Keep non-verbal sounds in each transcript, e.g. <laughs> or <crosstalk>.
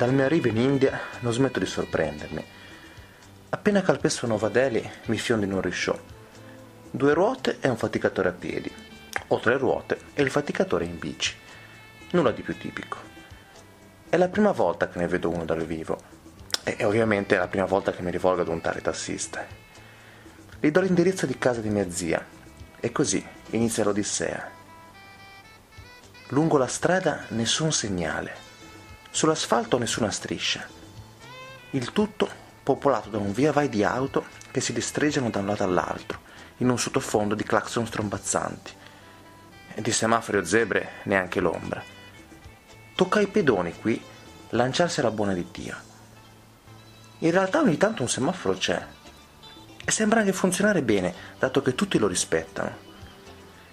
Dal mio arrivo in India non smetto di sorprendermi. Appena calpesto Nuova Delhi mi fiondo in un risciò. Due ruote e un faticatore a piedi, o tre ruote e il faticatore in bici. Nulla di più tipico. È la prima volta che ne vedo uno dal vivo e ovviamente è la prima volta che mi rivolgo ad un tale tassista. Gli do l'indirizzo di casa di mia zia e così inizia l'odissea. Lungo la strada nessun segnale Sull'asfalto nessuna striscia. Il tutto popolato da un via vai di auto che si distreggiano da un lato all'altro, in un sottofondo di clacson strombazzanti. E di semafori o zebre neanche l'ombra. Tocca ai pedoni qui lanciarsi alla buona di Dio. In realtà ogni tanto un semaforo c'è. E sembra anche funzionare bene, dato che tutti lo rispettano.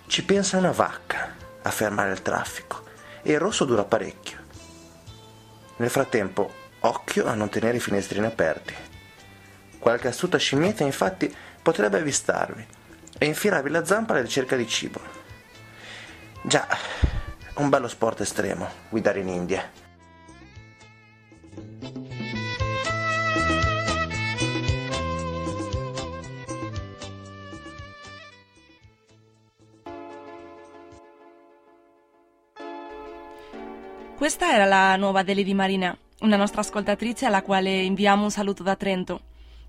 Ci pensa una vacca a fermare il traffico e il rosso dura parecchio. Nel frattempo, occhio a non tenere i finestrini aperti. Qualche astuta scimmietta infatti potrebbe avvistarvi e infilarvi la zampa alla ricerca di cibo. Già, un bello sport estremo, guidare in India. Questa era la nuova Deli di Marina, una nostra ascoltatrice alla quale inviamo un saluto da Trento.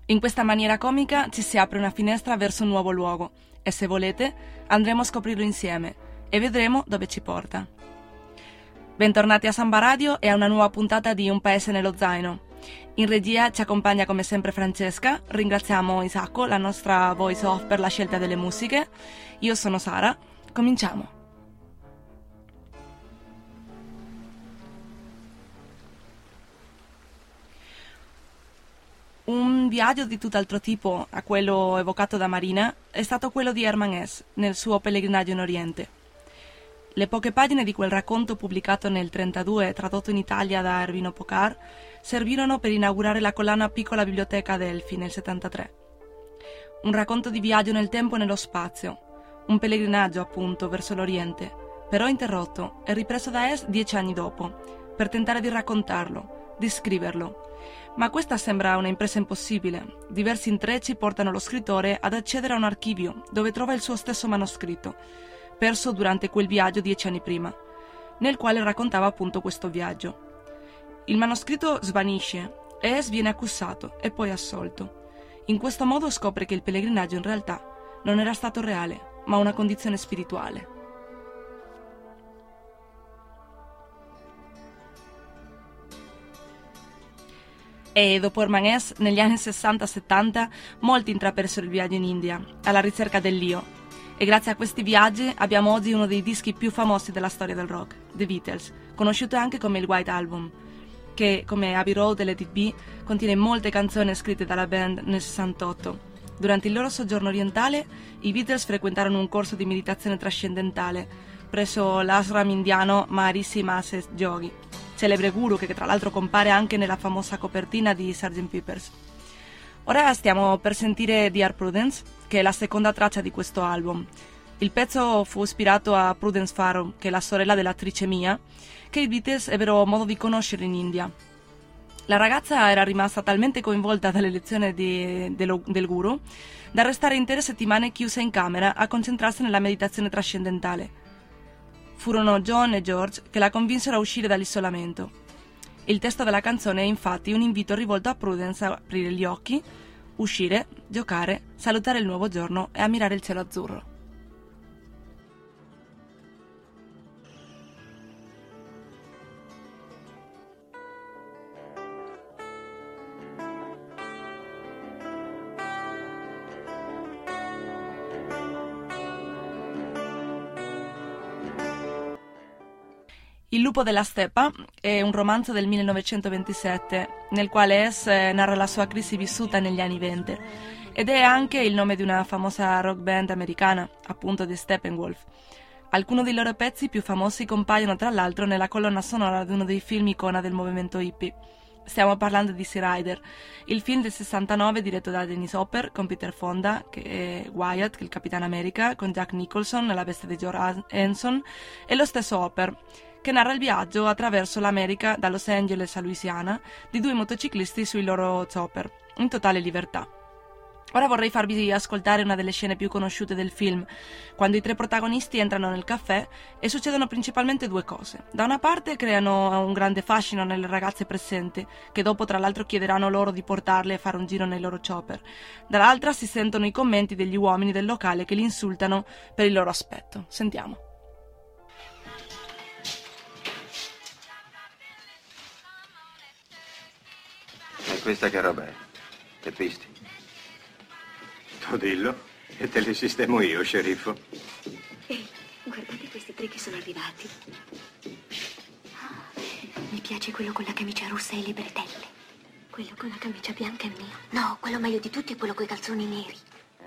In questa maniera comica ci si apre una finestra verso un nuovo luogo e se volete andremo a scoprirlo insieme e vedremo dove ci porta. Bentornati a Samba Radio e a una nuova puntata di Un Paese nello Zaino. In regia ci accompagna come sempre Francesca, ringraziamo Isacco, la nostra voice off per la scelta delle musiche. Io sono Sara, cominciamo. Un viaggio di tutt'altro tipo a quello evocato da Marina è stato quello di Herman S. nel suo pellegrinaggio in Oriente. Le poche pagine di quel racconto pubblicato nel 1932 tradotto in Italia da Ervino Pocar servirono per inaugurare la collana Piccola Biblioteca Delphi nel 1973. Un racconto di viaggio nel tempo e nello spazio, un pellegrinaggio appunto verso l'Oriente, però interrotto e ripreso da Es dieci anni dopo, per tentare di raccontarlo, di scriverlo ma questa sembra una impresa impossibile. Diversi intrecci portano lo scrittore ad accedere a un archivio dove trova il suo stesso manoscritto, perso durante quel viaggio dieci anni prima, nel quale raccontava appunto questo viaggio. Il manoscritto svanisce Es viene accusato e poi assolto. In questo modo scopre che il pellegrinaggio in realtà non era stato reale, ma una condizione spirituale. E dopo Hermanès negli anni 60-70 molti intrapresero il viaggio in India alla ricerca dell'io e grazie a questi viaggi abbiamo oggi uno dei dischi più famosi della storia del rock, The Beatles, conosciuto anche come il White Album, che come Abbey Road e Let It Be contiene molte canzoni scritte dalla band nel 68. Durante il loro soggiorno orientale i Beatles frequentarono un corso di meditazione trascendentale presso l'ashram indiano Maharishi Mahesh Yogi celebre guru che tra l'altro compare anche nella famosa copertina di Sgt. Peppers. Ora stiamo per sentire Dear Prudence, che è la seconda traccia di questo album. Il pezzo fu ispirato a Prudence Farrow, che è la sorella dell'attrice Mia, che i Beatles ebbero modo di conoscere in India. La ragazza era rimasta talmente coinvolta dalle lezioni di, dello, del guru da restare intere settimane chiusa in camera a concentrarsi nella meditazione trascendentale Furono John e George che la convinsero a uscire dall'isolamento. Il testo della canzone è infatti un invito rivolto a Prudence a aprire gli occhi, uscire, giocare, salutare il nuovo giorno e ammirare il cielo azzurro. Il lupo della steppa è un romanzo del 1927 nel quale S narra la sua crisi vissuta negli anni venti ed è anche il nome di una famosa rock band americana, appunto di Steppenwolf. Alcuni dei loro pezzi più famosi compaiono tra l'altro nella colonna sonora di uno dei film icona del movimento hippie. Stiamo parlando di Sea Rider, il film del 69 diretto da Dennis Hopper con Peter Fonda, che Wyatt, che è il Capitano America, con Jack Nicholson nella veste di George Hanson, e lo stesso Hopper, che narra il viaggio attraverso l'America da Los Angeles a Louisiana di due motociclisti sui loro chopper, in totale libertà. Ora vorrei farvi ascoltare una delle scene più conosciute del film, quando i tre protagonisti entrano nel caffè e succedono principalmente due cose. Da una parte creano un grande fascino nelle ragazze presenti, che dopo tra l'altro chiederanno loro di portarle a fare un giro nei loro chopper. Dall'altra si sentono i commenti degli uomini del locale che li insultano per il loro aspetto. Sentiamo. E questa che roba è? Teppisti? Tu dillo e te li sistemo io, sceriffo. Ehi, guardate questi tre che sono arrivati. Ah, mi piace quello con la camicia rossa e le bretelle. Quello con la camicia bianca è mio. No, quello meglio di tutti è quello con i calzoni neri.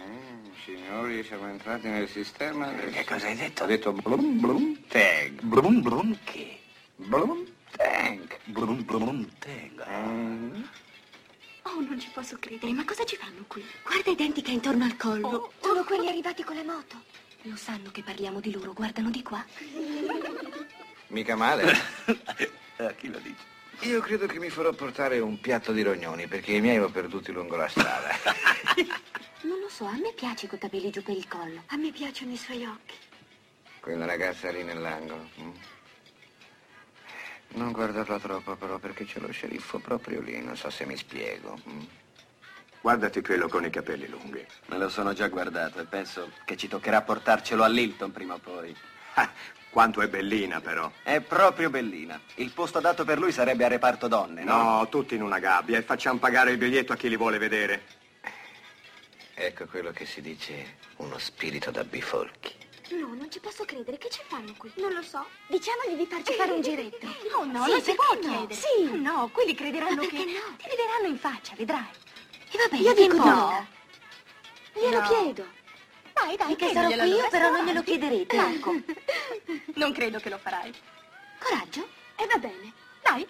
Mm, signori, siamo entrati nel sistema. del- Che cosa hai detto? Ho detto blum blum tag. Blum blum che? Blum tag. Blum blum tag. Mm. Oh, non ci posso credere, ma cosa ci fanno qui? Guarda i denti che ha intorno al collo. Sono quelli arrivati con le moto. Lo sanno che parliamo di loro, guardano di qua. Mica male. A <laughs> chi lo dici? Io credo che mi farò portare un piatto di rognoni perché i miei li ho perduti lungo la strada. <laughs> Non lo so, a me piace coi capelli giù per il collo. A me piacciono i suoi occhi. Quella ragazza lì nell'angolo. mm? Non guardarla troppo però perché c'è lo sceriffo proprio lì, non so se mi spiego. mm? Guardati quello con i capelli lunghi. Me lo sono già guardato e penso che ci toccherà portarcelo a Lilton prima o poi. Ah, quanto è bellina però. È proprio bellina. Il posto dato per lui sarebbe a reparto donne, no? No, tutti in una gabbia e facciamo pagare il biglietto a chi li vuole vedere. Ecco quello che si dice uno spirito da bifolchi. No, non ci posso credere. Che ci fanno qui? Non lo so. Diciamogli di farci fare un giretto. No, no, sì, non si può no? chiedere. Sì. No, quelli crederanno che... no? Ti rideranno in faccia, vedrai. E va bene, Io che dico importa? no. Glielo No. chiedo. Dai, dai, Finché sarò qui io, allora, però non glielo chiederete, ecco. <laughs> non credo che lo farai. Coraggio? E va bene. Dai.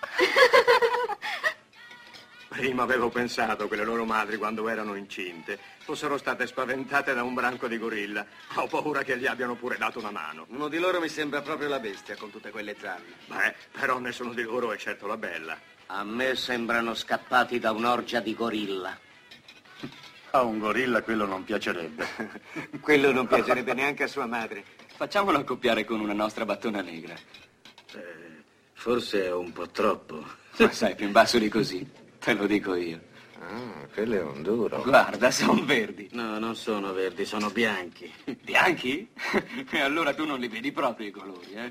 <laughs> Prima avevo pensato che le loro madri, quando erano incinte, fossero state spaventate da un branco di gorilla. Ho paura che gli abbiano pure dato una mano. Uno di loro mi sembra proprio la bestia con tutte quelle zanne. Beh, però nessuno di loro è certo la bella. A me sembrano scappati da un'orgia di gorilla. A un gorilla quello non piacerebbe. <laughs> Quello non piacerebbe neanche a sua madre. Facciamolo accoppiare con una nostra battona negra. Forse è un po' troppo. Ma sai, più in basso di così. Te lo dico io. Ah, quello è un duro. Guarda, sono verdi. No, non sono verdi, sono bianchi. Bianchi? <laughs> E allora tu non li vedi proprio i colori, eh?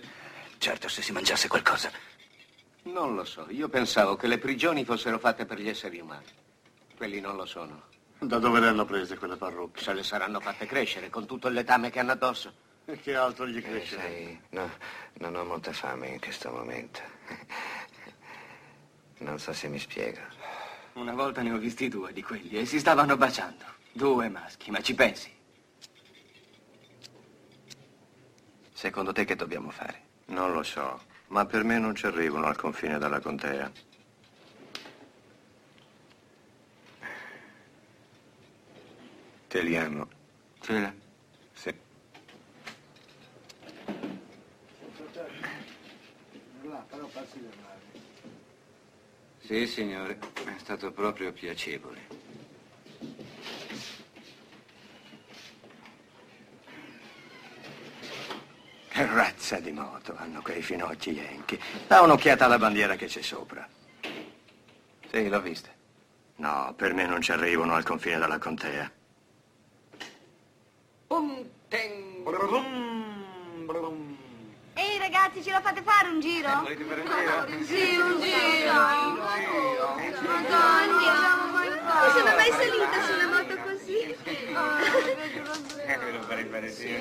Certo, se si mangiasse qualcosa. Non lo so, io pensavo che le prigioni fossero fatte per gli esseri umani. Quelli non lo sono. Da dove le hanno prese quelle parrucche? Se le saranno fatte crescere con tutto il letame che hanno addosso. E che altro gli Eh, cresce? sai, no, non ho molta fame in questo momento. Non so se mi spiego. Una volta ne ho visti due di quelli e si stavano baciando. Due maschi, ma ci pensi? Secondo te che dobbiamo fare? Non lo so, ma per me non ci arrivano al confine della contea. Te li amo. Ce l'ha. Sì. Sì, signore, è stato proprio piacevole. Che razza di moto hanno quei finocchi Yankee. Da un'occhiata alla bandiera che c'è sopra. Sì, l'ho vista. No, per me non ci arrivano al confine della contea. Ehi ragazzi, ce la fate fare un giro? Volete fare un giro? Sì, un giro. Madonna, non sono mai salita su una moto così. Eh, ve lo farei fare sì.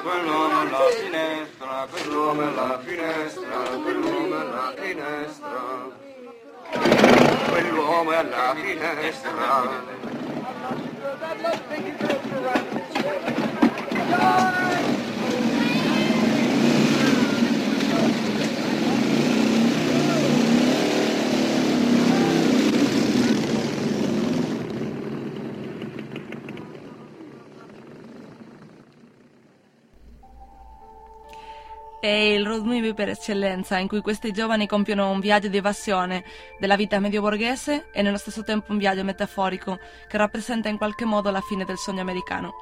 Quell'uomo alla finestra, quell'uomo alla finestra, quell'uomo alla finestra. Quell'uomo è alla finestra. Movie per eccellenza, in cui questi giovani compiono un viaggio di evasione della vita medio borghese e nello stesso tempo un viaggio metaforico che rappresenta in qualche modo la fine del sogno americano.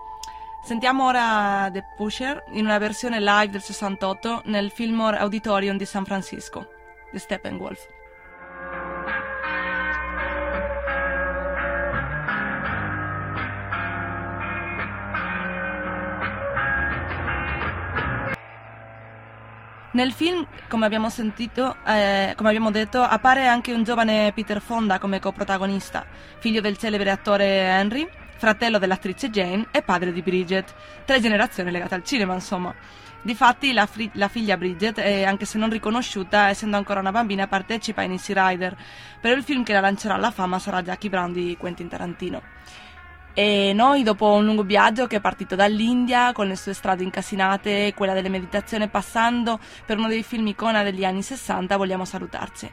Sentiamo ora The Pusher in una versione live del 68 nel Fillmore Auditorium di San Francisco, The Steppenwolf. Nel film, come abbiamo sentito, eh, come abbiamo detto, appare anche un giovane Peter Fonda come coprotagonista, figlio del celebre attore Henry, fratello dell'attrice Jane e padre di Bridget. Tre generazioni legate al cinema, insomma. Difatti la, fri- la figlia Bridget, eh, anche se non riconosciuta, essendo ancora una bambina, partecipa in Easy Rider, però il film che la lancerà alla fama sarà Jackie Brown di Quentin Tarantino. E noi, dopo un lungo viaggio che è partito dall'India, con le sue strade incasinate, quella delle meditazioni passando per uno dei film icona degli anni 60, vogliamo salutarci.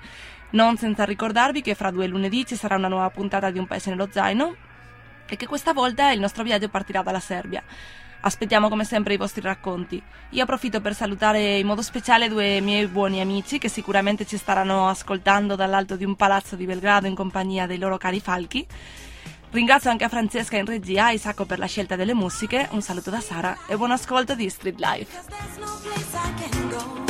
Non senza ricordarvi che fra due lunedì ci sarà una nuova puntata di Un Paese nello Zaino e che questa volta il nostro viaggio partirà dalla Serbia. Aspettiamo come sempre i vostri racconti. Io approfitto per salutare in modo speciale due miei buoni amici che sicuramente ci staranno ascoltando dall'alto di un palazzo di Belgrado in compagnia dei loro cari falchi. Ringrazio anche Francesca in regia, Isacco per la scelta delle musiche, un saluto da Sara e buon ascolto di Street Life.